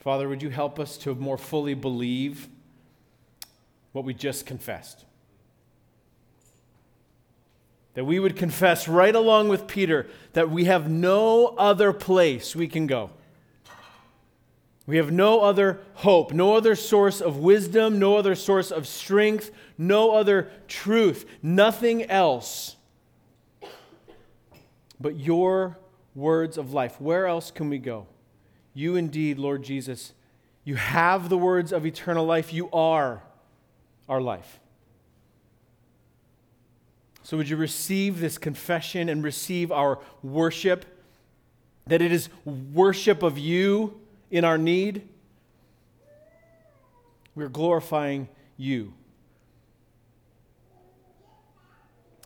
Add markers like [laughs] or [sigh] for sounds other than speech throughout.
Father, would you help us to more fully believe what we just confessed? That we would confess right along with Peter that we have no other place we can go. We have no other hope, no other source of wisdom, no other source of strength, no other truth, nothing else but your words of life. Where else can we go? You indeed, Lord Jesus, you have the words of eternal life. You are our life. So, would you receive this confession and receive our worship? That it is worship of you in our need. We're glorifying you.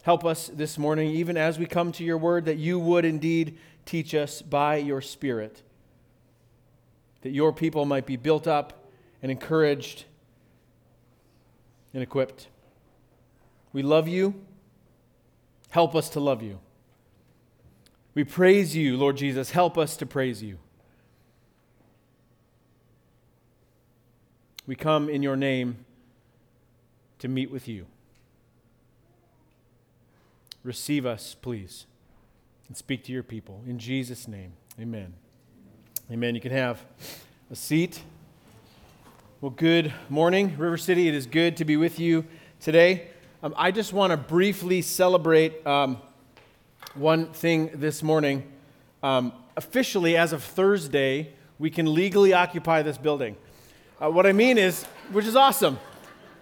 Help us this morning, even as we come to your word, that you would indeed teach us by your Spirit that your people might be built up and encouraged and equipped. We love you. Help us to love you. We praise you, Lord Jesus. Help us to praise you. We come in your name to meet with you. Receive us, please, and speak to your people. In Jesus' name, amen. Amen. You can have a seat. Well, good morning, River City. It is good to be with you today. Um, I just want to briefly celebrate um, one thing this morning. Um, officially, as of Thursday, we can legally occupy this building. Uh, what I mean is, which is awesome.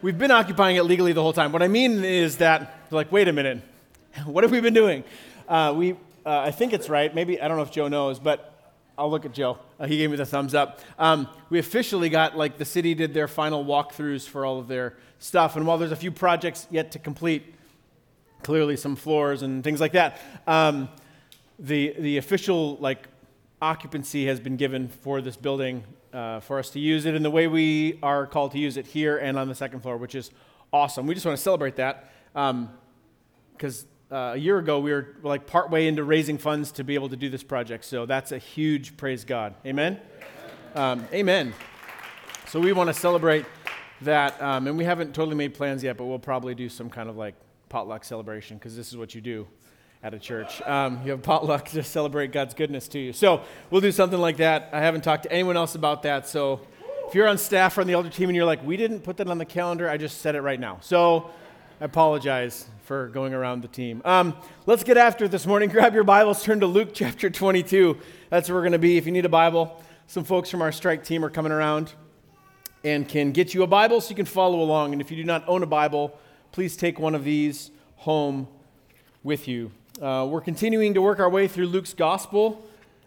We've been occupying it legally the whole time. What I mean is that, like, wait a minute, [laughs] what have we been doing? Uh, we, uh, I think it's right. Maybe I don't know if Joe knows, but I'll look at Joe. Uh, he gave me the thumbs up. Um, we officially got, like, the city did their final walkthroughs for all of their stuff. And while there's a few projects yet to complete, clearly some floors and things like that, um, the, the official, like, occupancy has been given for this building uh, for us to use it in the way we are called to use it here and on the second floor, which is awesome. We just want to celebrate that because um, uh, a year ago, we were like partway into raising funds to be able to do this project. So that's a huge praise God. Amen? Um, amen. So we want to celebrate that. Um, and we haven't totally made plans yet, but we'll probably do some kind of like potluck celebration because this is what you do at a church. Um, you have potluck to celebrate God's goodness to you. So we'll do something like that. I haven't talked to anyone else about that. So if you're on staff or on the elder team and you're like, we didn't put that on the calendar, I just said it right now. So I apologize for going around the team. Um, let's get after it this morning. [laughs] Grab your Bibles, turn to Luke chapter 22. That's where we're going to be. If you need a Bible, some folks from our strike team are coming around and can get you a Bible so you can follow along. And if you do not own a Bible, please take one of these home with you. Uh, we're continuing to work our way through Luke's gospel.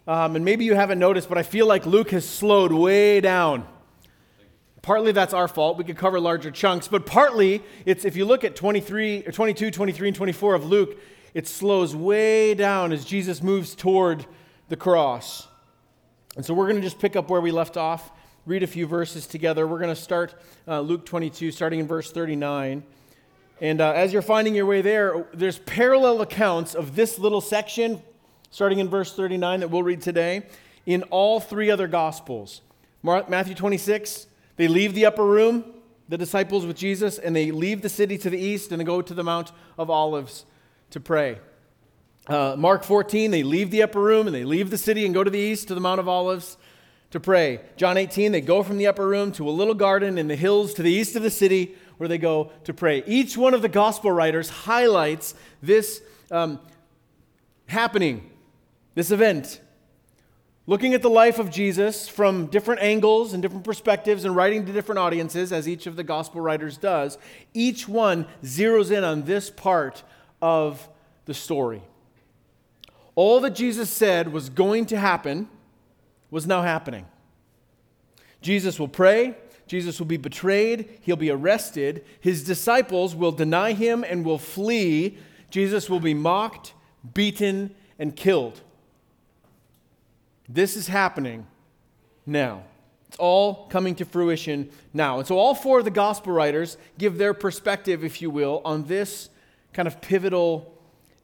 Um, and maybe you haven't noticed, but I feel like Luke has slowed way down partly that's our fault. We could cover larger chunks, but partly it's if you look at 23 or 22, 23 and 24 of Luke, it slows way down as Jesus moves toward the cross. And so we're going to just pick up where we left off, read a few verses together. We're going to start uh, Luke 22 starting in verse 39. And uh, as you're finding your way there, there's parallel accounts of this little section, starting in verse 39, that we'll read today, in all three other Gospels Matthew 26, they leave the upper room, the disciples with Jesus, and they leave the city to the east and they go to the Mount of Olives to pray. Uh, Mark 14, they leave the upper room and they leave the city and go to the east to the Mount of Olives to pray. John 18, they go from the upper room to a little garden in the hills to the east of the city where they go to pray. Each one of the gospel writers highlights this um, happening, this event looking at the life of Jesus from different angles and different perspectives and writing to different audiences, as each of the gospel writers does, each one zeroes in on this part of the story. All that Jesus said was going to happen was now happening. Jesus will pray. Jesus will be betrayed. He'll be arrested. His disciples will deny him and will flee. Jesus will be mocked, beaten, and killed. This is happening now. It's all coming to fruition now. And so, all four of the gospel writers give their perspective, if you will, on this kind of pivotal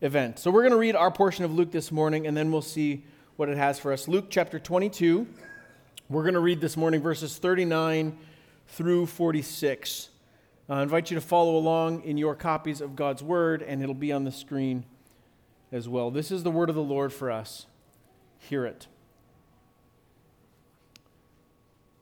event. So, we're going to read our portion of Luke this morning, and then we'll see what it has for us. Luke chapter 22. We're going to read this morning verses 39 through 46. Uh, I invite you to follow along in your copies of God's Word, and it'll be on the screen as well. This is the word of the Lord for us. Hear it.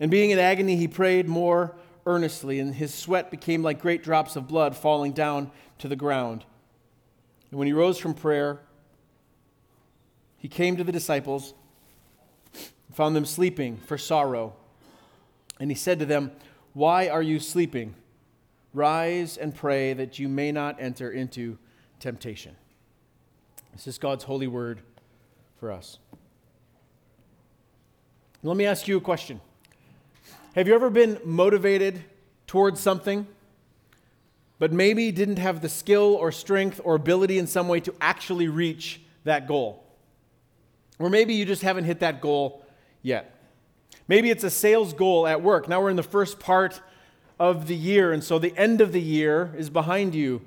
And being in agony, he prayed more earnestly, and his sweat became like great drops of blood falling down to the ground. And when he rose from prayer, he came to the disciples found them sleeping for sorrow. And he said to them, Why are you sleeping? Rise and pray that you may not enter into temptation. This is God's holy word for us. Let me ask you a question have you ever been motivated towards something, but maybe didn't have the skill or strength or ability in some way to actually reach that goal? Or maybe you just haven't hit that goal yet. Maybe it's a sales goal at work. Now we're in the first part of the year, and so the end of the year is behind you.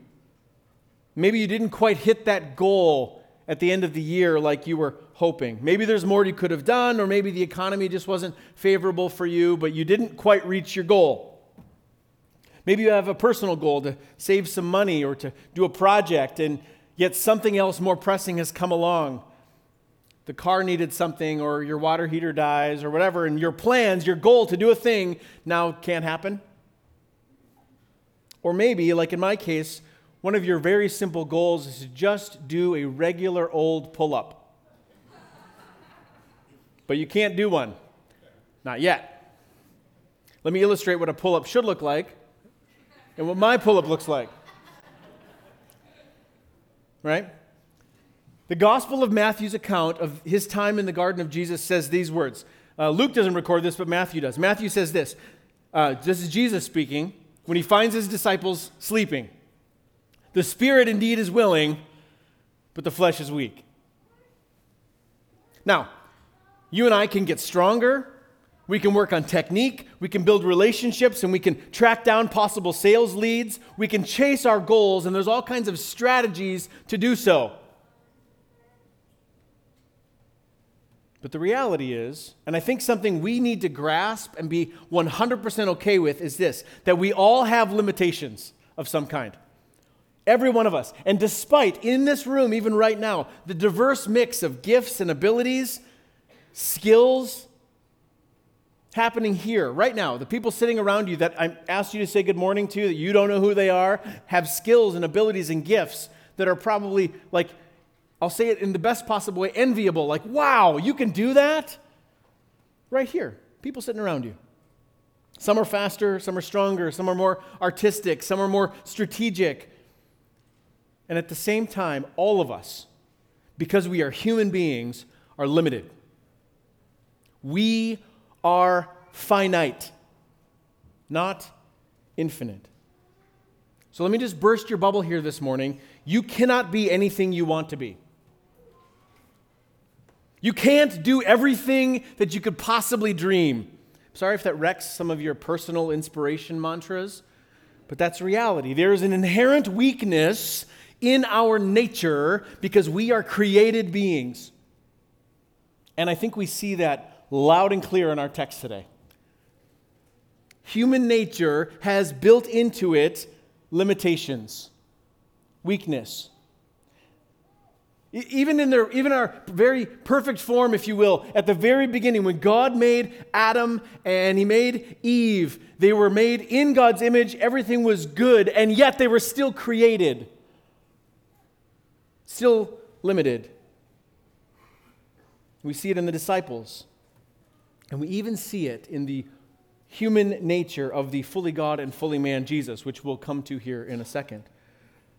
Maybe you didn't quite hit that goal at the end of the year like you were hoping. Maybe there's more you could have done, or maybe the economy just wasn't favorable for you, but you didn't quite reach your goal. Maybe you have a personal goal to save some money or to do a project, and yet something else more pressing has come along. The car needed something, or your water heater dies, or whatever, and your plans, your goal to do a thing now can't happen. Or maybe, like in my case, one of your very simple goals is to just do a regular old pull up. But you can't do one. Not yet. Let me illustrate what a pull up should look like and what my pull up looks like. Right? The Gospel of Matthew's account of his time in the Garden of Jesus says these words. Uh, Luke doesn't record this, but Matthew does. Matthew says this. Uh, this is Jesus speaking when he finds his disciples sleeping. The spirit indeed is willing, but the flesh is weak. Now, you and I can get stronger. We can work on technique. We can build relationships and we can track down possible sales leads. We can chase our goals, and there's all kinds of strategies to do so. But the reality is, and I think something we need to grasp and be 100% okay with is this that we all have limitations of some kind. Every one of us. And despite, in this room, even right now, the diverse mix of gifts and abilities, skills happening here, right now, the people sitting around you that I asked you to say good morning to, that you don't know who they are, have skills and abilities and gifts that are probably like, I'll say it in the best possible way, enviable. Like, wow, you can do that? Right here, people sitting around you. Some are faster, some are stronger, some are more artistic, some are more strategic, and at the same time, all of us, because we are human beings, are limited. We are finite, not infinite. So let me just burst your bubble here this morning. You cannot be anything you want to be. You can't do everything that you could possibly dream. Sorry if that wrecks some of your personal inspiration mantras, but that's reality. There is an inherent weakness in our nature because we are created beings. And I think we see that loud and clear in our text today. Human nature has built into it limitations, weakness. Even in their even our very perfect form, if you will, at the very beginning, when God made Adam and he made Eve, they were made in God's image, everything was good, and yet they were still created. Still limited. We see it in the disciples. And we even see it in the human nature of the fully God and fully man Jesus, which we'll come to here in a second.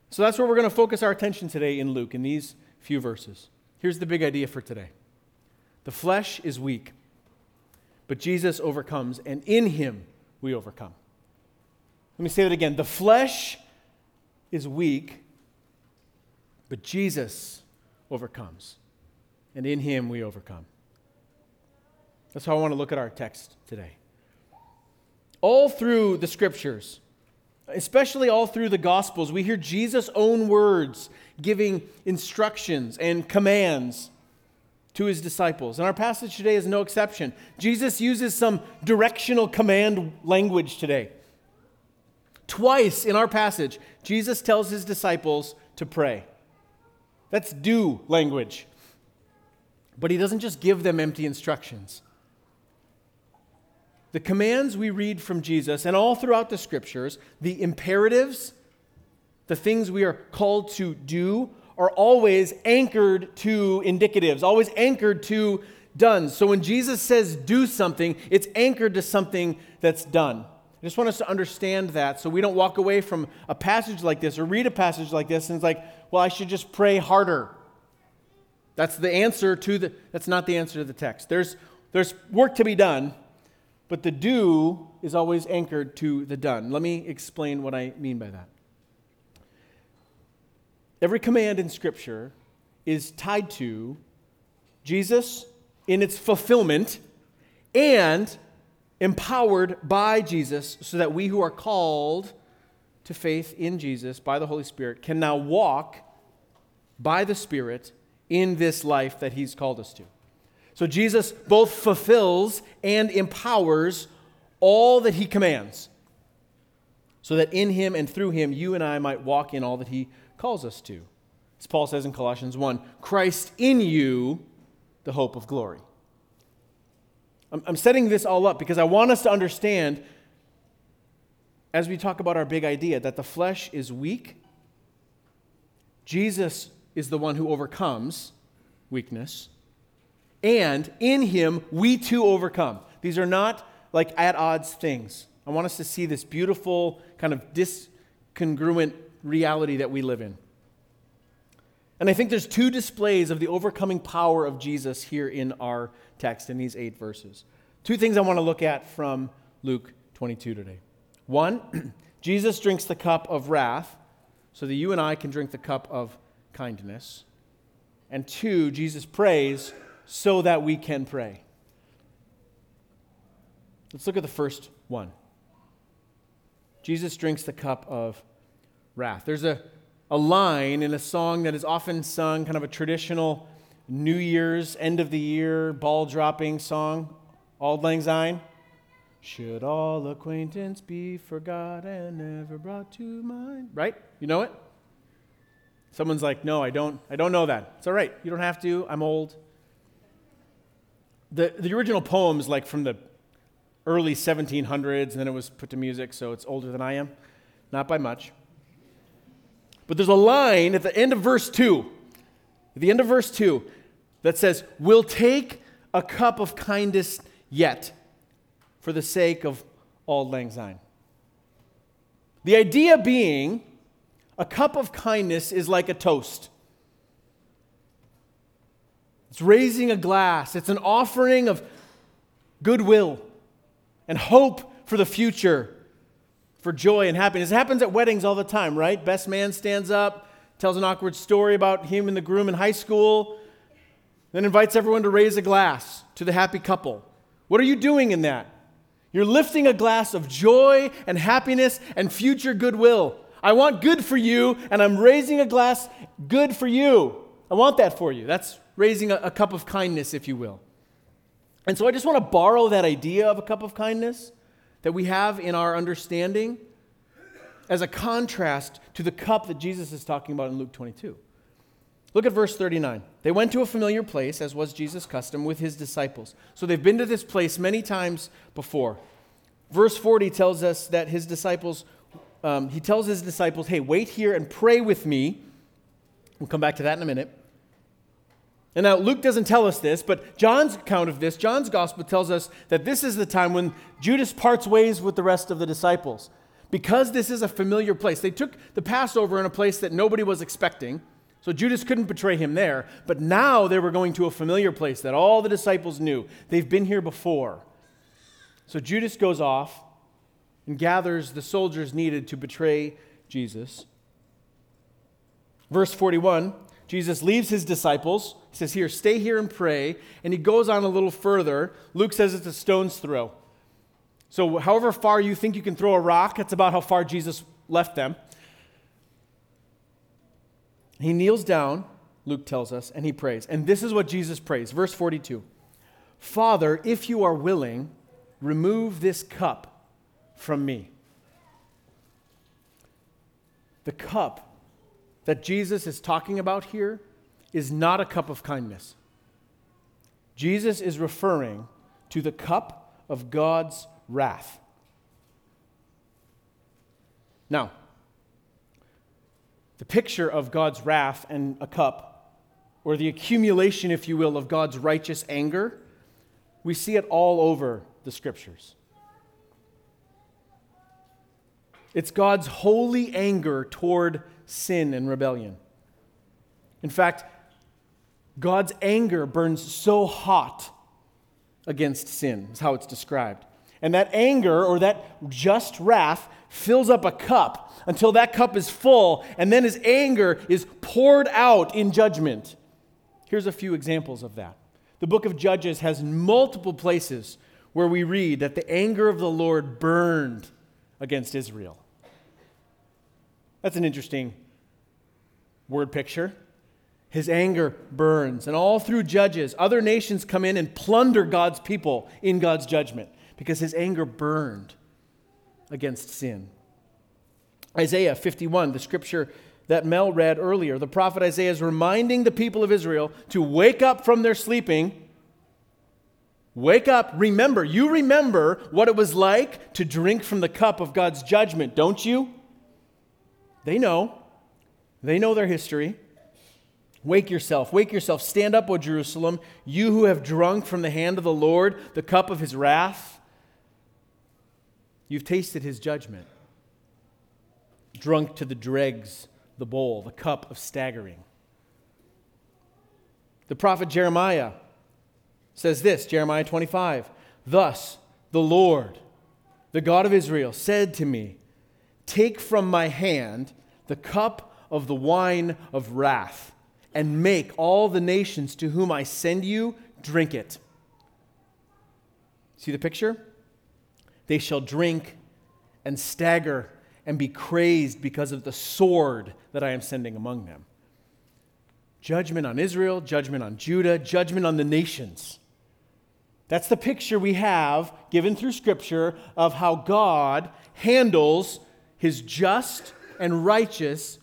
So that's where we're going to focus our attention today in Luke, in these few verses. Here's the big idea for today the flesh is weak, but Jesus overcomes, and in him we overcome. Let me say that again. The flesh is weak, but Jesus overcomes, and in him we overcome. That's how I want to look at our text today. All through the scriptures, especially all through the Gospels, we hear Jesus' own words giving instructions and commands to his disciples. And our passage today is no exception. Jesus uses some directional command language today. Twice in our passage, Jesus tells his disciples to pray. That's do language. But he doesn't just give them empty instructions. The commands we read from Jesus and all throughout the scriptures, the imperatives, the things we are called to do, are always anchored to indicatives, always anchored to done. So when Jesus says do something, it's anchored to something that's done. I just want us to understand that so we don't walk away from a passage like this or read a passage like this and it's like, well, I should just pray harder. That's the answer to the that's not the answer to the text. There's there's work to be done, but the do is always anchored to the done. Let me explain what I mean by that. Every command in Scripture is tied to Jesus in its fulfillment and empowered by Jesus so that we who are called to faith in Jesus by the Holy Spirit can now walk by the Spirit in this life that He's called us to. So Jesus both fulfills and empowers all that he commands, so that in him and through him you and I might walk in all that he calls us to. As Paul says in Colossians 1 Christ in you, the hope of glory. I'm, setting this all up because I want us to understand, as we talk about our big idea, that the flesh is weak. Jesus is the one who overcomes weakness and in him we too overcome. These are not like at odds things. I want us to see this beautiful, kind of discongruent reality that we live in. And I think there's two displays of the overcoming power of Jesus here in our text, in these eight verses. Two things I want to look at from Luke 22 today. One, [clears throat] Jesus drinks the cup of wrath so that you and I can drink the cup of kindness. And two, Jesus prays so that we can pray. Let's look at the first one. Jesus drinks the cup of wrath. There's a, a line in a song that is often sung, kind of a traditional New Year's, end of the year, ball dropping song, Auld Lang Syne. Should all acquaintance be forgot and never brought to mind? Right? You know it? Someone's like, no, I don't, I don't know that. It's all right. You don't have to. I'm old the, the original poem is like from the early 1700s, and then it was put to music, so it's older than I am. Not by much. But there's a line at the end of verse 2, at the end of verse 2, that says, We'll take a cup of kindness yet for the sake of Auld Lang Syne. The idea being, a cup of kindness is like a toast. It's raising a glass, it's an offering of goodwill and hope for the future, for joy and happiness. It happens at weddings all the time, right? Best man stands up, tells an awkward story about him and the groom in high school, then invites everyone to raise a glass to the happy couple. What are you doing in that? You're lifting a glass of joy and happiness and future goodwill. I want good for you, and I'm raising a glass good for you. I want that for you. That's raising a, a cup of kindness, if you will. And so I just want to borrow that idea of a cup of kindness that we have in our understanding as a contrast to the cup that Jesus is talking about in Luke 22. Look at verse 39. They went to a familiar place, as was Jesus' custom, with his disciples. So they've been to this place many times before. Verse 40 tells us that his disciples, um, he tells his disciples, hey, wait here and pray with me. We'll come back to that in a minute. And now Luke doesn't tell us this, but John's account of this, John's gospel tells us that this is the time when Judas parts ways with the rest of the disciples. Because this is a familiar place. They took the Passover in a place that nobody was expecting. So Judas couldn't betray him there, but now they were going to a familiar place that all the disciples knew. They've been here before. So Judas goes off and gathers the soldiers needed to betray Jesus. Verse 41 Jesus leaves his disciples. He says, Here, stay here and pray. And he goes on a little further. Luke says it's a stone's throw. So, however far you think you can throw a rock, that's about how far Jesus left them. He kneels down, Luke tells us, and he prays. And this is what Jesus prays. Verse 42 Father, if you are willing, remove this cup from me. The cup that Jesus is talking about here is not a cup of kindness. Jesus is referring to the cup of God's wrath. Now, the picture of God's wrath and a cup, or the accumulation, if you will, of God's righteous anger, we see it all over the scriptures. It's God's holy anger toward sin and rebellion. In fact, God's anger burns so hot against sin, is how it's described. And that anger or that just wrath fills up a cup until that cup is full, and then his anger is poured out in judgment. Here's a few examples of that. The book of Judges has multiple places where we read that the anger of the Lord burned against Israel. That's an interesting word picture. His anger burns. And all through Judges, other nations come in and plunder God's people in God's judgment because his anger burned against sin. Isaiah 51, the scripture that Mel read earlier, the prophet Isaiah is reminding the people of Israel to wake up from their sleeping. Wake up. Remember, you remember what it was like to drink from the cup of God's judgment, don't you? They know. They know their history. Wake yourself, wake yourself. Stand up, O Jerusalem, you who have drunk from the hand of the Lord the cup of his wrath. You've tasted his judgment, drunk to the dregs the bowl, the cup of staggering. The prophet Jeremiah says this Jeremiah 25 Thus the Lord, the God of Israel, said to me, Take from my hand the cup of the wine of wrath, and make all the nations to whom I send you drink it. See the picture? They shall drink and stagger and be crazed because of the sword that I am sending among them. Judgment on Israel, judgment on Judah, judgment on the nations. That's the picture we have given through Scripture of how God handles his just and righteous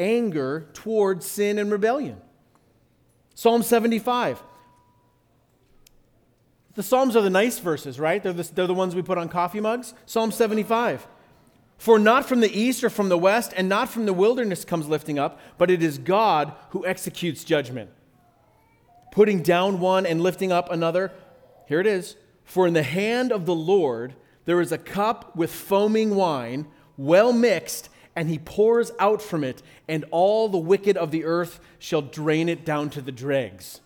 anger towards sin and rebellion. Psalm 75 the Psalms are the nice verses, right? They're the, they're the ones we put on coffee mugs. Psalm 75. For not from the east or from the west, and not from the wilderness comes lifting up, but it is God who executes judgment. Putting down one and lifting up another. Here it is. For in the hand of the Lord there is a cup with foaming wine, well mixed, and he pours out from it, and all the wicked of the earth shall drain it down to the dregs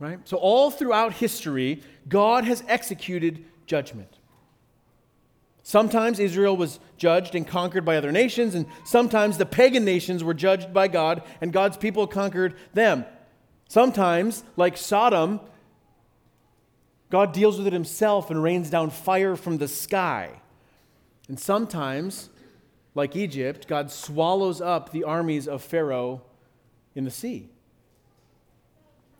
right? So, all throughout history, God has executed judgment. Sometimes Israel was judged and conquered by other nations, and sometimes the pagan nations were judged by God, and God's people conquered them. Sometimes, like Sodom, God deals with it himself and rains down fire from the sky. And sometimes, like Egypt, God swallows up the armies of Pharaoh in the sea.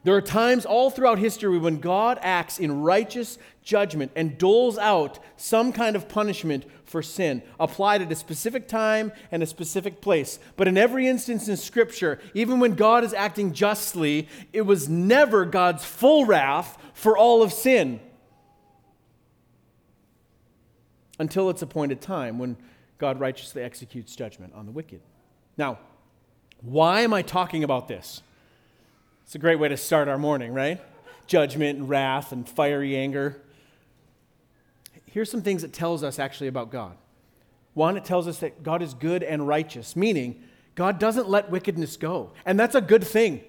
There are times all throughout history when God acts in righteous judgment and doles out some kind of punishment for sin, applied at a specific time and a specific place. But in every instance in Scripture, even when God is acting justly, it was never God's full wrath for all of sin until its appointed time when God righteously executes judgment on the wicked. Now, why am I talking about this? It's a great way to start our morning, right? Judgment and wrath and fiery anger. Here's some things it tells us actually about God. One, it tells us that God is good and righteous, meaning God doesn't let wickedness go. And that's a good thing.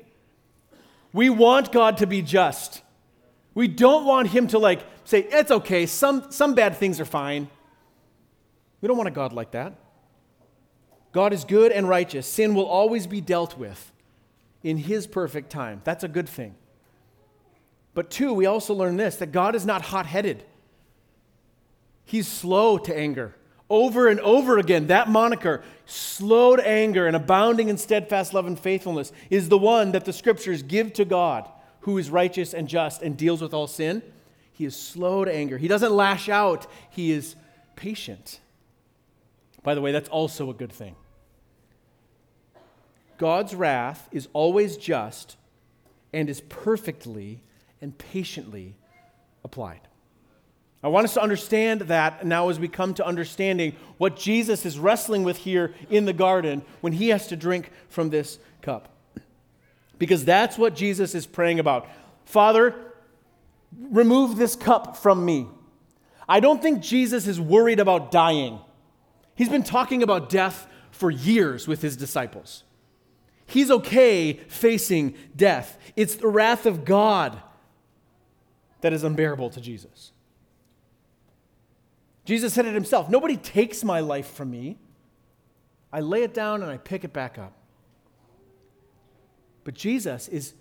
We want God to be just. We don't want Him to, like, say, it's okay, some, some bad things are fine. We don't want a God like that. God is good and righteous. Sin will always be dealt with in His perfect time. That's a good thing. But two, we also learn this that God is not hot headed, He's slow to anger. Over and over again, that moniker, slow to anger and abounding in steadfast love and faithfulness, is the one that the scriptures give to God, who is righteous and just and deals with all sin. He is slow to anger. He doesn't lash out, he is patient. By the way, that's also a good thing. God's wrath is always just and is perfectly and patiently applied. I want us to understand that now as we come to understanding what Jesus is wrestling with here in the garden when he has to drink from this cup. Because that's what Jesus is praying about. Father, remove this cup from me. I don't think Jesus is worried about dying. He's been talking about death for years with his disciples. He's okay facing death. It's the wrath of God that is unbearable to Jesus. Jesus said it himself Nobody takes my life from me. I lay it down and I pick it back up. But Jesus is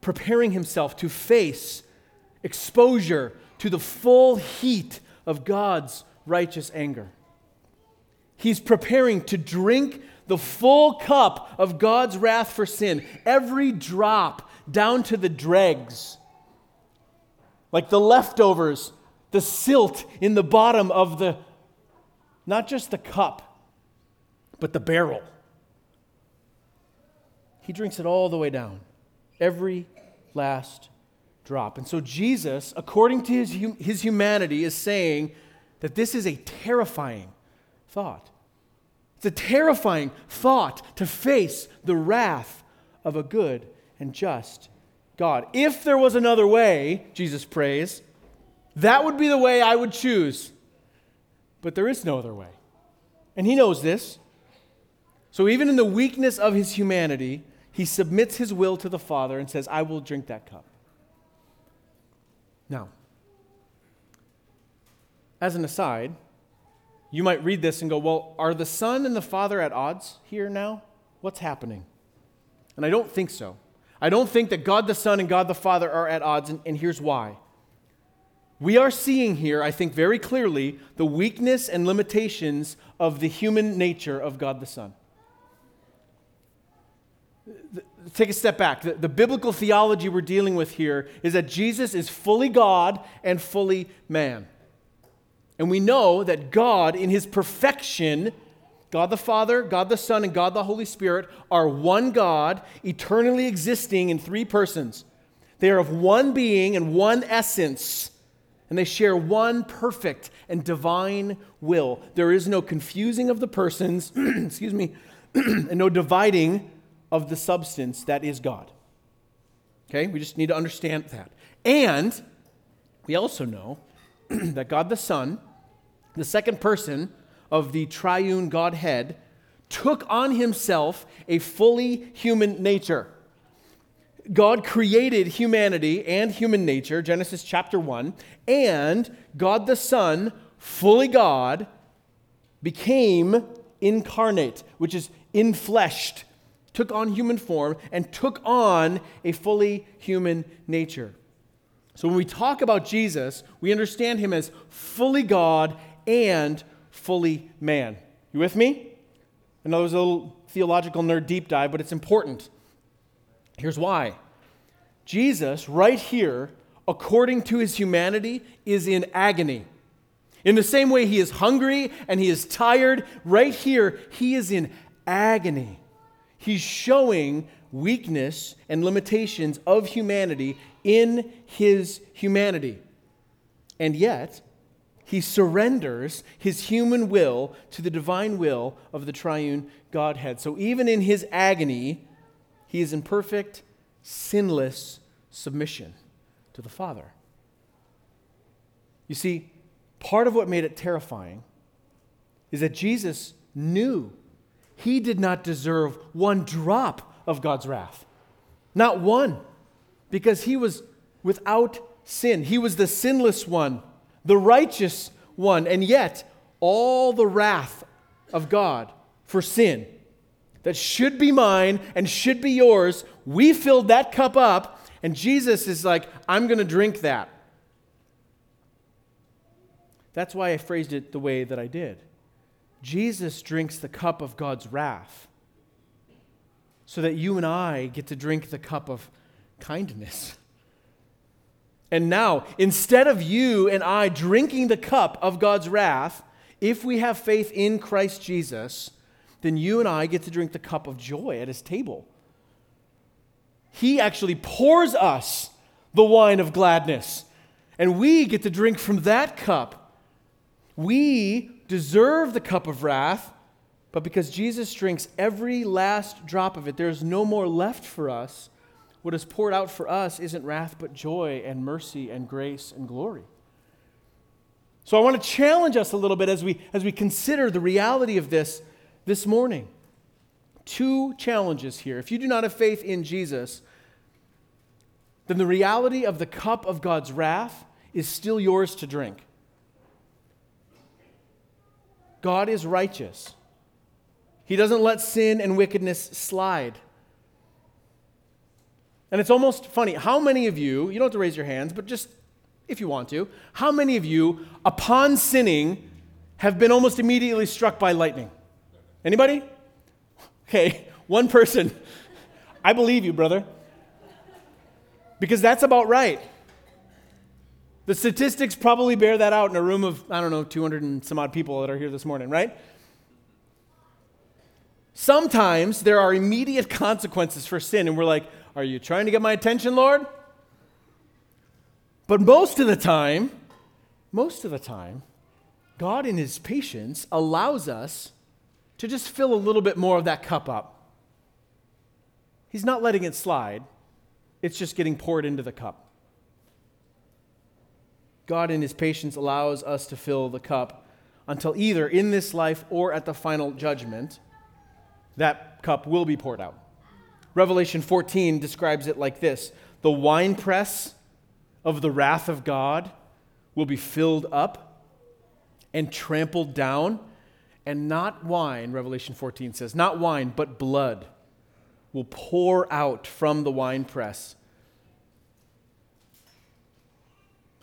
preparing himself to face exposure to the full heat of God's righteous anger. He's preparing to drink the full cup of God's wrath for sin, every drop down to the dregs, like the leftovers, the silt in the bottom of the, not just the cup, but the barrel. He drinks it all the way down, every last drop. And so Jesus, according to his, his humanity, is saying that this is a terrifying thought. It's a terrifying thought to face the wrath of a good and just God. If there was another way, Jesus prays, that would be the way I would choose. But there is no other way. And he knows this. So even in the weakness of his humanity, he submits his will to the Father and says, I will drink that cup. Now, as an aside, you might read this and go, well, are the Son and the Father at odds here now? What's happening? And I don't think so. I don't think that God the Son and God the Father are at odds, and, and here's why. We are seeing here, I think, very clearly the weakness and limitations of the human nature of God the Son. Take a step back. The, the biblical theology we're dealing with here is that Jesus is fully God and fully man. And we know that God, in his perfection, God the Father, God the Son, and God the Holy Spirit are one God, eternally existing in three persons. They are of one being and one essence, and they share one perfect and divine will. There is no confusing of the persons, [clears throat] excuse me, [clears throat] and no dividing of the substance that is God. Okay? We just need to understand that. And we also know [clears throat] that God the Son the second person of the triune Godhead, took on himself a fully human nature. God created humanity and human nature, Genesis chapter 1, and God the Son, fully God, became incarnate, which is infleshed, took on human form, and took on a fully human nature. So when we talk about Jesus, we understand him as fully God and fully man. You with me? I know was a little theological nerd deep dive, but it's important. Here's why Jesus, right here, according to his humanity, is in agony. In the same way he is hungry and he is tired, right here, he is in agony. He's showing weakness and limitations of humanity in his humanity. And yet, he surrenders his human will to the divine will of the triune Godhead. So even in his agony, he is in perfect, sinless submission to the Father. You see, part of what made it terrifying is that Jesus knew he did not deserve one drop of God's wrath. Not one, because he was without sin. He was the sinless one the righteous one. And yet, all the wrath of God for sin that should be mine and should be yours, we filled that cup up, and Jesus is like, I'm going to drink that. That's why I phrased it the way that I did. Jesus drinks the cup of God's wrath so that you and I get to drink the cup of kindness and now, instead of you and I drinking the cup of God's wrath, if we have faith in Christ Jesus, then you and I get to drink the cup of joy at his table. He actually pours us the wine of gladness, and we get to drink from that cup. We deserve the cup of wrath, but because Jesus drinks every last drop of it, there's no more left for us what is poured out for us isn't wrath, but joy and mercy and grace and glory. So I want to challenge us a little bit as we, as we consider the reality of this this morning. Two challenges here. If you do not have faith in Jesus, then the reality of the cup of God's wrath is still yours to drink. God is righteous. He doesn't let sin and wickedness slide. And it's almost funny. How many of you, you don't have to raise your hands, but just if you want to, how many of you, upon sinning, have been almost immediately struck by lightning? Anybody? Okay, [laughs] one person. I believe you, brother. Because that's about right. The statistics probably bear that out in a room of, I don't know, 200 and some odd people that are here this morning, right? Sometimes there are immediate consequences for sin, and we're like, are you trying to get my attention, Lord? But most of the time, most of the time, God in His patience allows us to just fill a little bit more of that cup up. He's not letting it slide, it's just getting poured into the cup. God in His patience allows us to fill the cup until either in this life or at the final judgment, that cup will be poured out. Revelation 14 describes it like this The winepress of the wrath of God will be filled up and trampled down, and not wine, Revelation 14 says, not wine, but blood will pour out from the winepress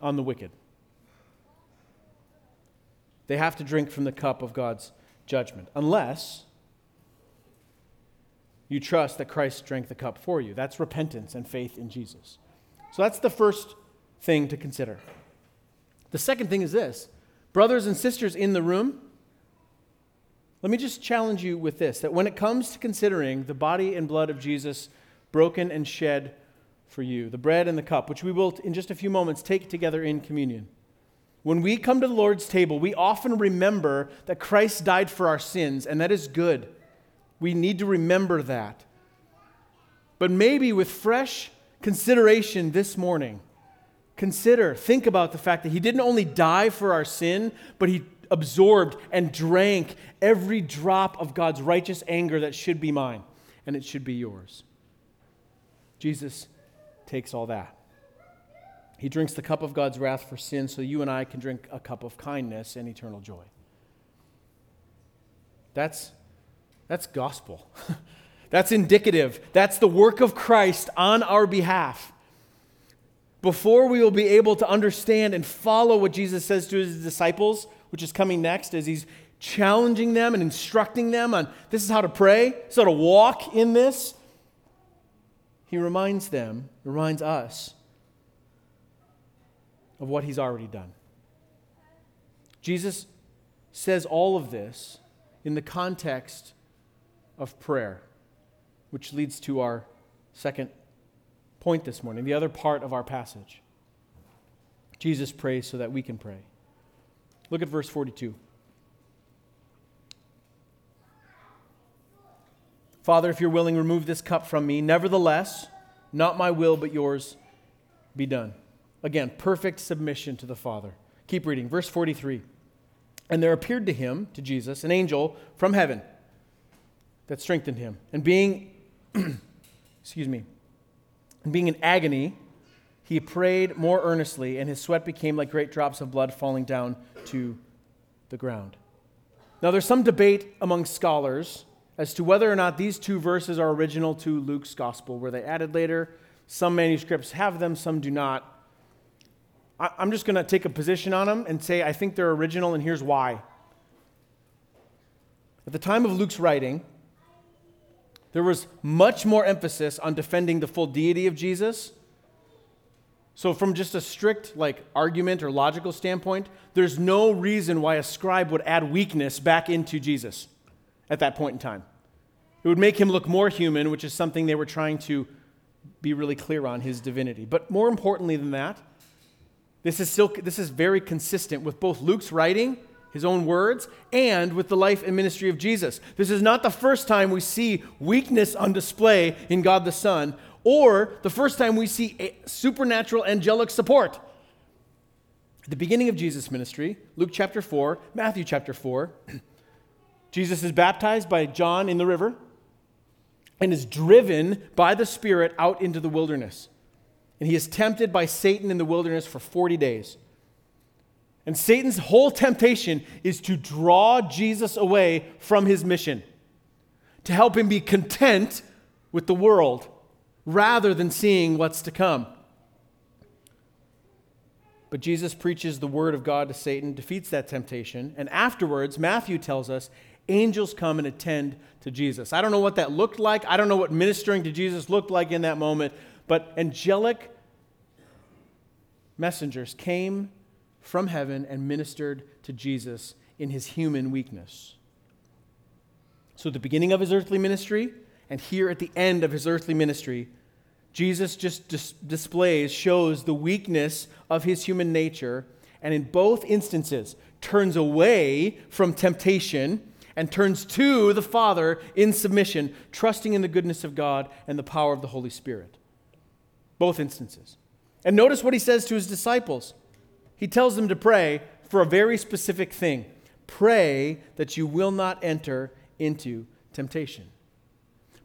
on the wicked. They have to drink from the cup of God's judgment, unless you trust that Christ drank the cup for you. That's repentance and faith in Jesus. So that's the first thing to consider. The second thing is this brothers and sisters in the room, let me just challenge you with this that when it comes to considering the body and blood of Jesus broken and shed for you, the bread and the cup, which we will in just a few moments take together in communion. When we come to the Lord's table, we often remember that Christ died for our sins, and that is good. We need to remember that. But maybe with fresh consideration this morning, consider, think about the fact that He didn't only die for our sin, but He absorbed and drank every drop of God's righteous anger that should be mine, and it should be yours. Jesus takes all that. He drinks the cup of God's wrath for sin so you and I can drink a cup of kindness and eternal joy. That's that's gospel. [laughs] That's indicative. That's the work of Christ on our behalf. Before we will be able to understand and follow what Jesus says to his disciples, which is coming next, as he's challenging them and instructing them on this is how to pray, so to walk in this. he reminds them, reminds us of what he's already done. Jesus says all of this in the context of prayer, which leads to our second point this morning, the other part of our passage. Jesus prays so that we can pray. Look at verse 42. Father, if you're willing, remove this cup from me. Nevertheless, not my will, but yours be done. Again, perfect submission to the Father. Keep reading. Verse 43. And there appeared to him, to Jesus, an angel from heaven that strengthened him. And being, [clears throat] excuse me, and being in agony, he prayed more earnestly, and his sweat became like great drops of blood falling down to the ground. Now, there's some debate among scholars as to whether or not these two verses are original to Luke's gospel. Were they added later? Some manuscripts have them, some do not. I'm just going to take a position on them and say I think they're original, and here's why. At the time of Luke's writing, there was much more emphasis on defending the full deity of Jesus. So, from just a strict like argument or logical standpoint, there's no reason why a scribe would add weakness back into Jesus at that point in time. It would make him look more human, which is something they were trying to be really clear on his divinity. But more importantly than that, this is, still, this is very consistent with both Luke's writing, his own words, and with the life and ministry of Jesus. This is not the first time we see weakness on display in God the Son, or the first time we see supernatural angelic support. At the beginning of Jesus' ministry, Luke chapter 4, Matthew chapter 4, [clears throat] Jesus is baptized by John in the river and is driven by the Spirit out into the wilderness. And he is tempted by Satan in the wilderness for 40 days. And Satan's whole temptation is to draw Jesus away from his mission, to help him be content with the world rather than seeing what's to come. But Jesus preaches the word of God to Satan, defeats that temptation, and afterwards, Matthew tells us angels come and attend to Jesus. I don't know what that looked like. I don't know what ministering to Jesus looked like in that moment, but angelic messengers came from heaven and ministered to Jesus in his human weakness. So, at the beginning of his earthly ministry, and here at the end of his earthly ministry, Jesus just dis- displays, shows the weakness of his human nature, and in both instances turns away from temptation and turns to the Father in submission, trusting in the goodness of God and the power of the Holy Spirit. Both instances. And notice what he says to his disciples. He tells them to pray for a very specific thing pray that you will not enter into temptation.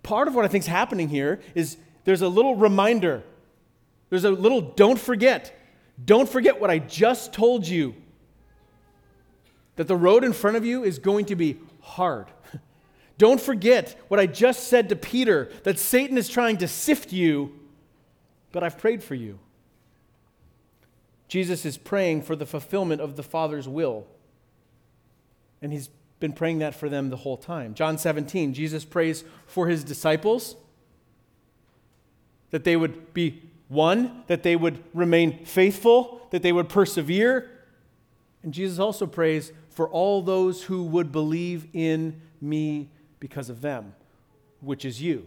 Part of what I think is happening here is there's a little reminder. There's a little don't forget. Don't forget what I just told you. That the road in front of you is going to be hard. [laughs] Don't forget what I just said to Peter that Satan is trying to sift you, but I've prayed for you. Jesus is praying for the fulfillment of the Father's will. And he's been praying that for them the whole time. John 17, Jesus prays for his disciples that they would be one, that they would remain faithful, that they would persevere. And Jesus also prays for all those who would believe in me because of them, which is you.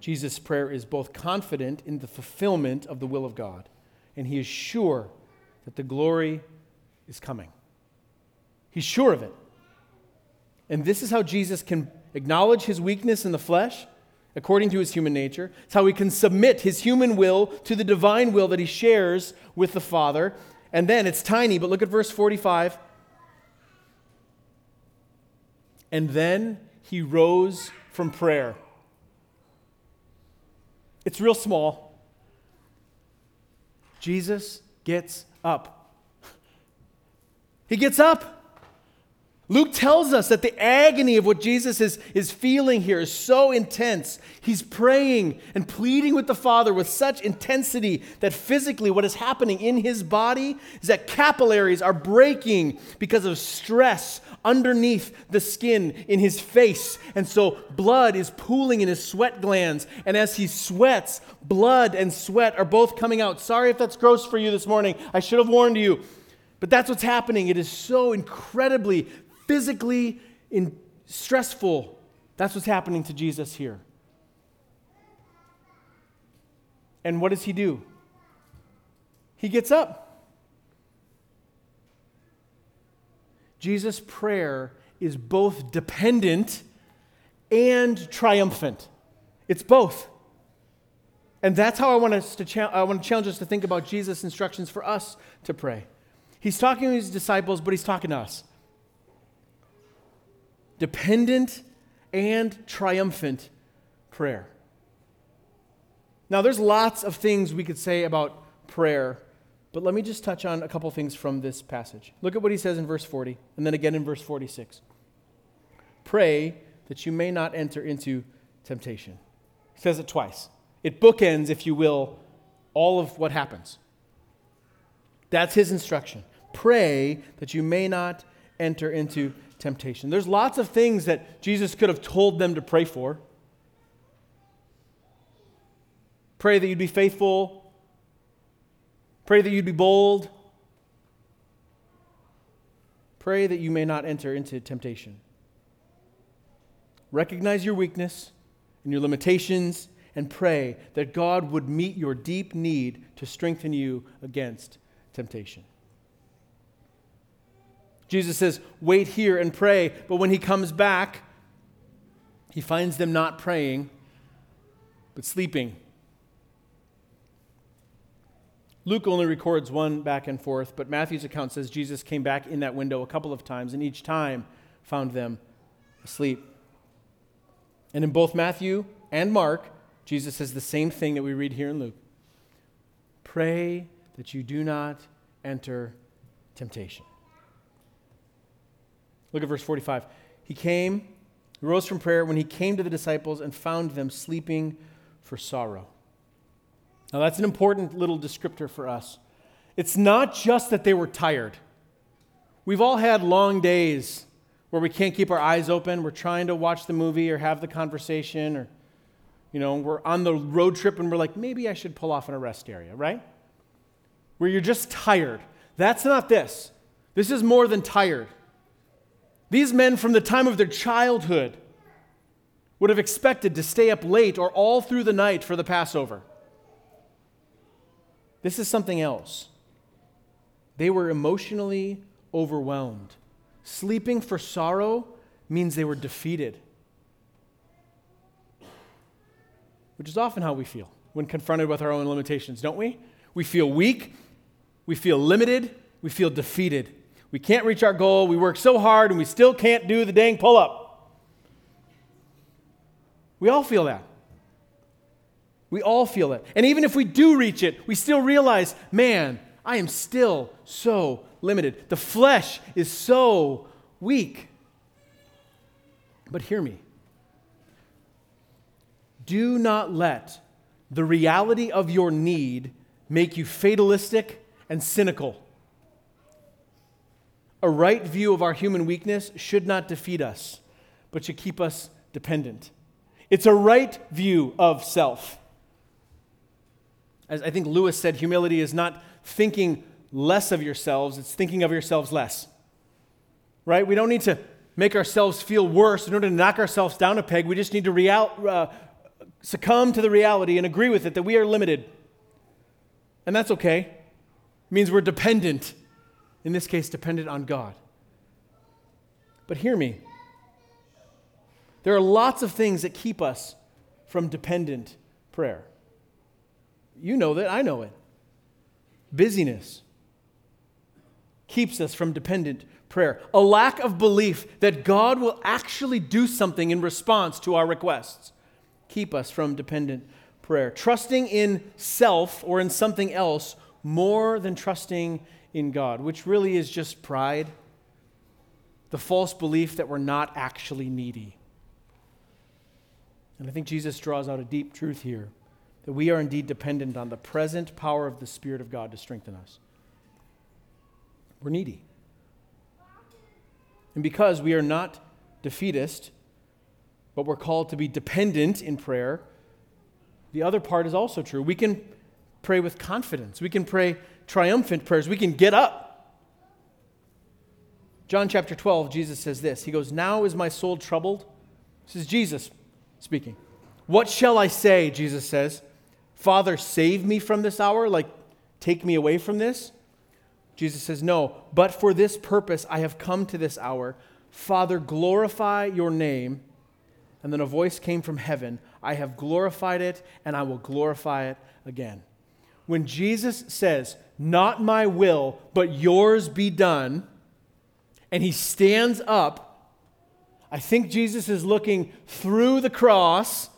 Jesus' prayer is both confident in the fulfillment of the will of God, and he is sure that the glory is coming. He's sure of it. And this is how Jesus can acknowledge his weakness in the flesh according to his human nature. It's how he can submit his human will to the divine will that he shares with the Father. And then it's tiny, but look at verse 45. And then he rose from prayer. It's real small. Jesus gets up. He gets up. Luke tells us that the agony of what Jesus is, is feeling here is so intense. He's praying and pleading with the Father with such intensity that physically, what is happening in his body is that capillaries are breaking because of stress underneath the skin in his face. And so blood is pooling in his sweat glands. And as he sweats, blood and sweat are both coming out. Sorry if that's gross for you this morning. I should have warned you. But that's what's happening. It is so incredibly physically in, stressful. That's what's happening to Jesus here. And what does he do? He gets up. Jesus' prayer is both dependent and triumphant. It's both. And that's how I want, us to cha- I want to challenge us to think about Jesus' instructions for us to pray. He's talking to his disciples, but he's talking to us dependent and triumphant prayer. Now, there's lots of things we could say about prayer, but let me just touch on a couple things from this passage. Look at what he says in verse 40, and then again in verse 46. Pray that you may not enter into temptation. He says it twice. It bookends, if you will, all of what happens. That's his instruction. Pray that you may not enter into temptation. There's lots of things that Jesus could have told them to pray for. Pray that you'd be faithful. Pray that you'd be bold. Pray that you may not enter into temptation. Recognize your weakness and your limitations and pray that God would meet your deep need to strengthen you against temptation. Jesus says, Wait here and pray. But when he comes back, he finds them not praying, but sleeping. Luke only records one back and forth, but Matthew's account says Jesus came back in that window a couple of times, and each time found them asleep. And in both Matthew and Mark, Jesus says the same thing that we read here in Luke Pray that you do not enter temptation. Look at verse 45. He came, he rose from prayer when he came to the disciples and found them sleeping for sorrow. Now, that's an important little descriptor for us. It's not just that they were tired. We've all had long days where we can't keep our eyes open. We're trying to watch the movie or have the conversation, or, you know, we're on the road trip and we're like, maybe I should pull off in a rest area, right? Where you're just tired. That's not this. This is more than tired. These men, from the time of their childhood, would have expected to stay up late or all through the night for the Passover. This is something else. They were emotionally overwhelmed. Sleeping for sorrow means they were defeated, which is often how we feel when confronted with our own limitations, don't we? We feel weak, we feel limited, we feel defeated. We can't reach our goal. We work so hard and we still can't do the dang pull up. We all feel that. We all feel it. And even if we do reach it, we still realize, man, I am still so limited. The flesh is so weak. But hear me. Do not let the reality of your need make you fatalistic and cynical. A right view of our human weakness should not defeat us, but should keep us dependent. It's a right view of self. As I think Lewis said, humility is not thinking less of yourselves, it's thinking of yourselves less. Right? We don't need to make ourselves feel worse in order to knock ourselves down a peg. We just need to real, uh, succumb to the reality and agree with it that we are limited. And that's okay. It means we're dependent in this case, dependent on God. But hear me. There are lots of things that keep us from dependent prayer. You know that, I know it. Busyness keeps us from dependent prayer. A lack of belief that God will actually do something in response to our requests keep us from dependent prayer. Trusting in self or in something else more than trusting in God, which really is just pride. the false belief that we're not actually needy. And I think Jesus draws out a deep truth here that we are indeed dependent on the present power of the Spirit of God to strengthen us. We're needy. And because we are not defeatist, but we're called to be dependent in prayer, the other part is also true. We can pray with confidence, we can pray triumphant prayers, we can get up. John chapter 12, Jesus says this He goes, Now is my soul troubled. This is Jesus speaking. What shall I say? Jesus says. Father, save me from this hour? Like, take me away from this? Jesus says, No, but for this purpose I have come to this hour. Father, glorify your name. And then a voice came from heaven I have glorified it, and I will glorify it again. When Jesus says, Not my will, but yours be done, and he stands up, I think Jesus is looking through the cross.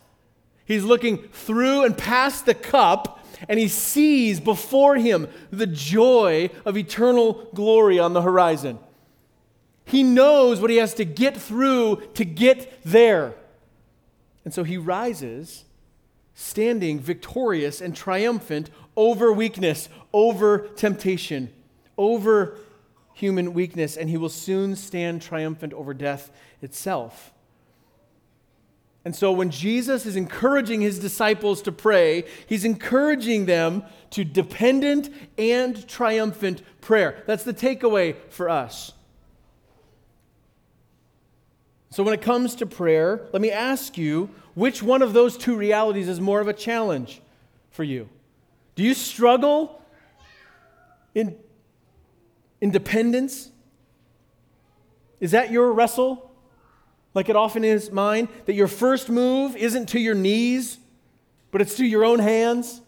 He's looking through and past the cup and he sees before him the joy of eternal glory on the horizon. He knows what he has to get through to get there. And so he rises, standing victorious and triumphant over weakness, over temptation, over human weakness, and he will soon stand triumphant over death itself. And so when Jesus is encouraging his disciples to pray, he's encouraging them to dependent and triumphant prayer. That's the takeaway for us. So when it comes to prayer, let me ask you which one of those two realities is more of a challenge for you? Do you struggle in independence? Is that your wrestle? like it often is mine, that your first move isn't to your knees, but it's to your own hands?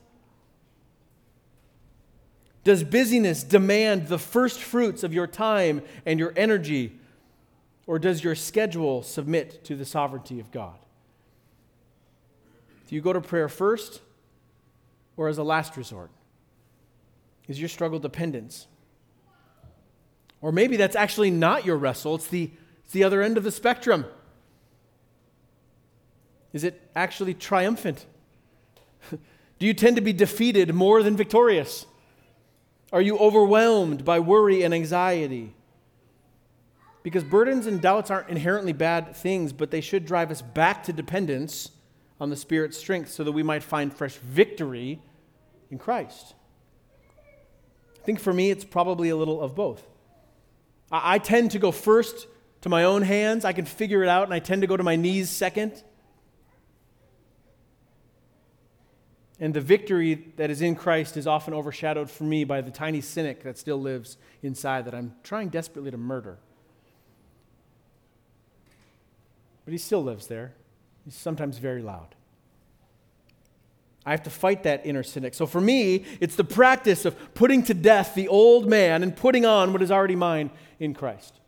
Does busyness demand the first fruits of your time and your energy, or does your schedule submit to the sovereignty of God? Do you go to prayer first or as a last resort? Is your struggle dependence? Or maybe that's actually not your wrestle, it's the it's the other end of the spectrum. Is it actually triumphant? [laughs] Do you tend to be defeated more than victorious? Are you overwhelmed by worry and anxiety? Because burdens and doubts aren't inherently bad things, but they should drive us back to dependence on the Spirit's strength so that we might find fresh victory in Christ. I think for me, it's probably a little of both. I, I tend to go first to my own hands. I can figure it out, and I tend to go to my knees second. And the victory that is in Christ is often overshadowed for me by the tiny cynic that still lives inside that I'm trying desperately to murder. But he still lives there. He's sometimes very loud. I have to fight that inner cynic. So for me, it's the practice of putting to death the old man and putting on what is already mine in Christ.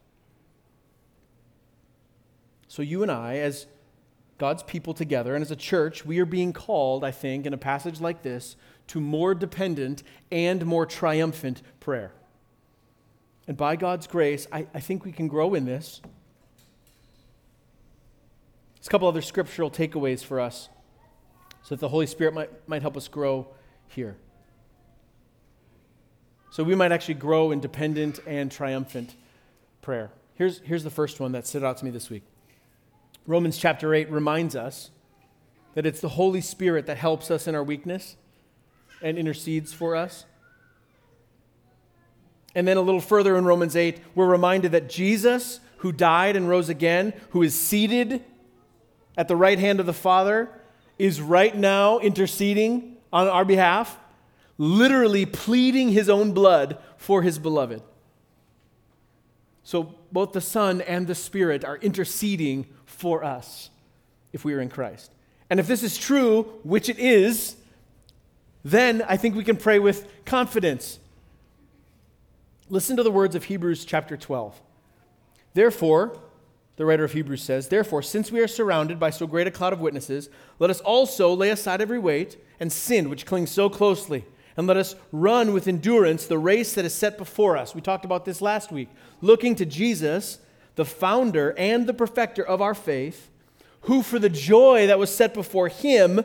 So you and I, as God's people together, and as a church, we are being called, I think, in a passage like this, to more dependent and more triumphant prayer. And by God's grace, I, I think we can grow in this. There's a couple other scriptural takeaways for us so that the Holy Spirit might, might help us grow here. So we might actually grow in dependent and triumphant prayer. Here's, here's the first one that stood out to me this week. Romans chapter 8 reminds us that it's the Holy Spirit that helps us in our weakness and intercedes for us. And then a little further in Romans 8, we're reminded that Jesus, who died and rose again, who is seated at the right hand of the Father, is right now interceding on our behalf, literally pleading his own blood for his beloved. So both the Son and the Spirit are interceding for us if we are in Christ. And if this is true, which it is, then I think we can pray with confidence. Listen to the words of Hebrews chapter 12. Therefore, the writer of Hebrews says, Therefore, since we are surrounded by so great a cloud of witnesses, let us also lay aside every weight and sin which clings so closely, and let us run with endurance the race that is set before us. We talked about this last week. Looking to Jesus, the founder and the perfecter of our faith, who for the joy that was set before him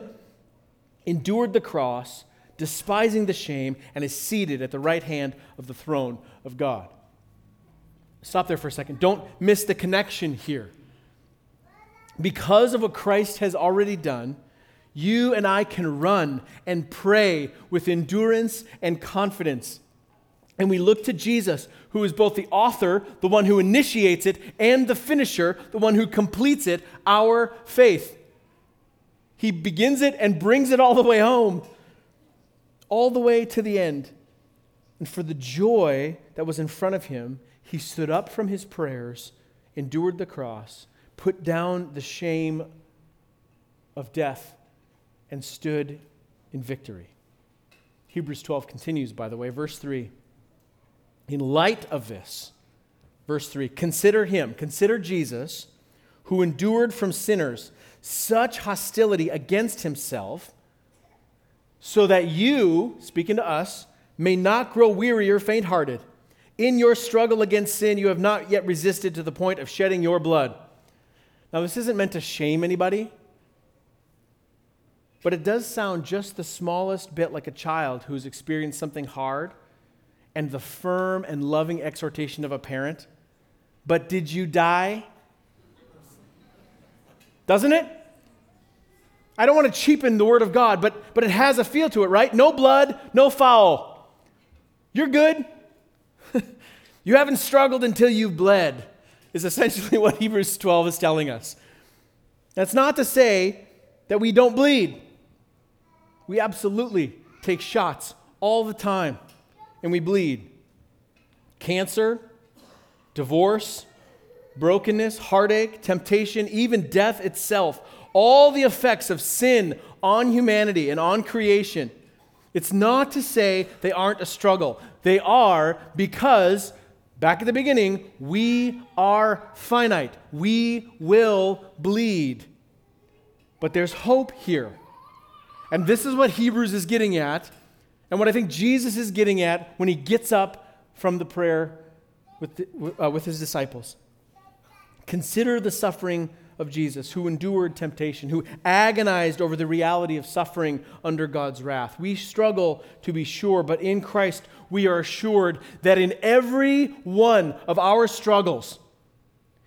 endured the cross, despising the shame, and is seated at the right hand of the throne of God. Stop there for a second. Don't miss the connection here. Because of what Christ has already done, you and I can run and pray with endurance and confidence. And we look to Jesus, who is both the author, the one who initiates it, and the finisher, the one who completes it, our faith. He begins it and brings it all the way home, all the way to the end. And for the joy that was in front of him, he stood up from his prayers, endured the cross, put down the shame of death, and stood in victory. Hebrews 12 continues, by the way, verse 3. In light of this, verse 3, consider him, consider Jesus, who endured from sinners such hostility against himself, so that you, speaking to us, may not grow weary or faint hearted. In your struggle against sin, you have not yet resisted to the point of shedding your blood. Now, this isn't meant to shame anybody, but it does sound just the smallest bit like a child who's experienced something hard and the firm and loving exhortation of a parent. But did you die? Doesn't it? I don't want to cheapen the word of God, but, but it has a feel to it, right? No blood, no foul. You're good. You haven't struggled until you've bled, is essentially [laughs] what Hebrews 12 is telling us. That's not to say that we don't bleed. We absolutely take shots all the time and we bleed. Cancer, divorce, brokenness, heartache, temptation, even death itself, all the effects of sin on humanity and on creation. It's not to say they aren't a struggle. They are because, back at the beginning, we are finite. We will bleed. But there's hope here. And this is what Hebrews is getting at and what I think Jesus is getting at when he gets up from the prayer with, the, uh, with his disciples. Consider the suffering of Jesus, who endured temptation, who agonized over the reality of suffering under God's wrath. We struggle, to be sure, but in Christ we are assured that in every one of our struggles,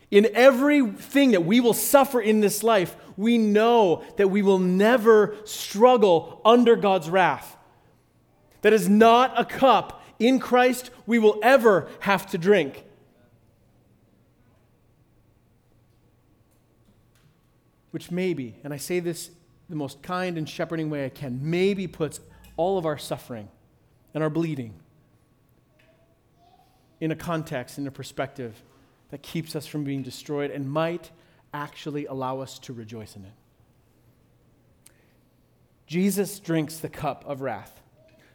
in everything that we will suffer in this life, we know that we will never struggle under God's wrath that is not a cup in Christ we will ever have to drink. Which maybe, and I say this the most kind and shepherding way I can, maybe puts all of our suffering and our bleeding in a context, in a perspective that keeps us from being destroyed and might actually allow us to rejoice in it. Jesus drinks the cup of wrath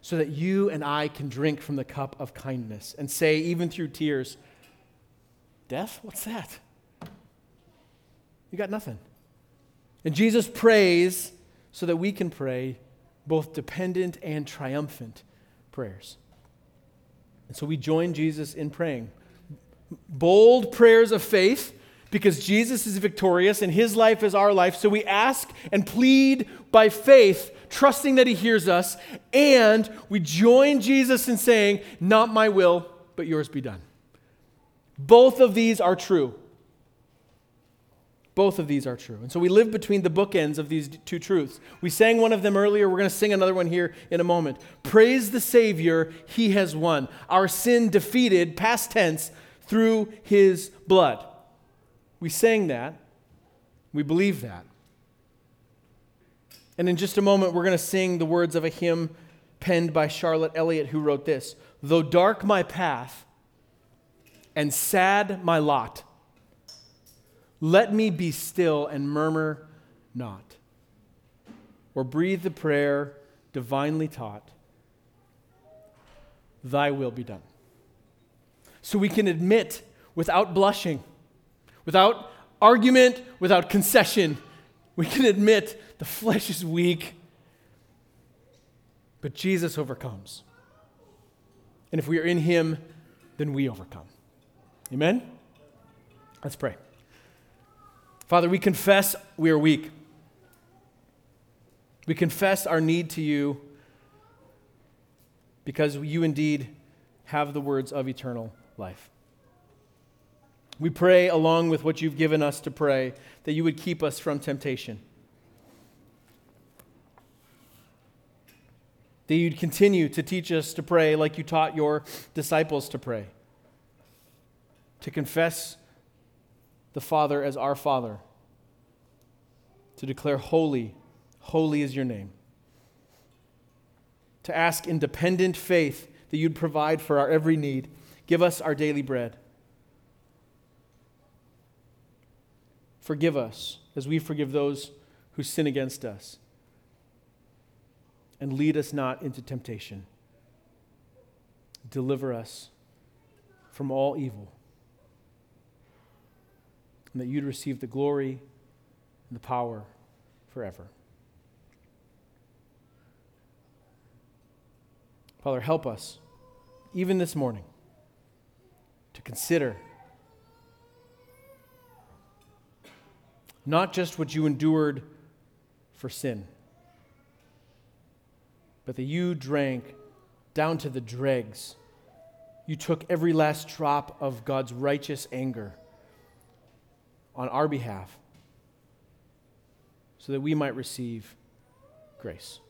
so that you and I can drink from the cup of kindness and say, even through tears, Death? What's that? You got nothing. And Jesus prays so that we can pray both dependent and triumphant prayers. And so we join Jesus in praying. Bold prayers of faith because Jesus is victorious and his life is our life. So we ask and plead by faith trusting that He hears us, and we join Jesus in saying, Not my will, but yours be done. Both of these are true. Both of these are true. And so we live between the bookends of these two truths. We sang one of them earlier. We're going to sing another one here in a moment. Praise the Savior, He has won. Our sin defeated, past tense, through His blood. We sang that. We believe that. And in just a moment, we're going to sing the words of a hymn penned by Charlotte Elliott, who wrote this Though dark my path and sad my lot, let me be still and murmur not, or breathe the prayer divinely taught Thy will be done. So we can admit without blushing, without argument, without concession, we can admit the flesh is weak, but Jesus overcomes. And if we are in Him, then we overcome. Amen? Let's pray. Father, we confess we are weak. We confess our need to you because you indeed have the words of eternal life. We pray, along with what you've given us to pray, that you would keep us from temptation. That you'd continue to teach us to pray like you taught your disciples to pray, to confess the Father as our Father, to declare, Holy, holy is your name, to ask in dependent faith that you'd provide for our every need. Give us our daily bread. Forgive us as we forgive those who sin against us. And lead us not into temptation. Deliver us from all evil. And that you'd receive the glory and the power forever. Father, help us, even this morning, to consider not just what you endured for sin, but that you drank down to the dregs. You took every last drop of God's righteous anger on our behalf so that we might receive grace.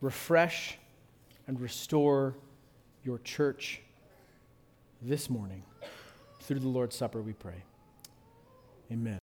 Refresh and restore your church this morning. Through the Lord's Supper, we pray. Amen.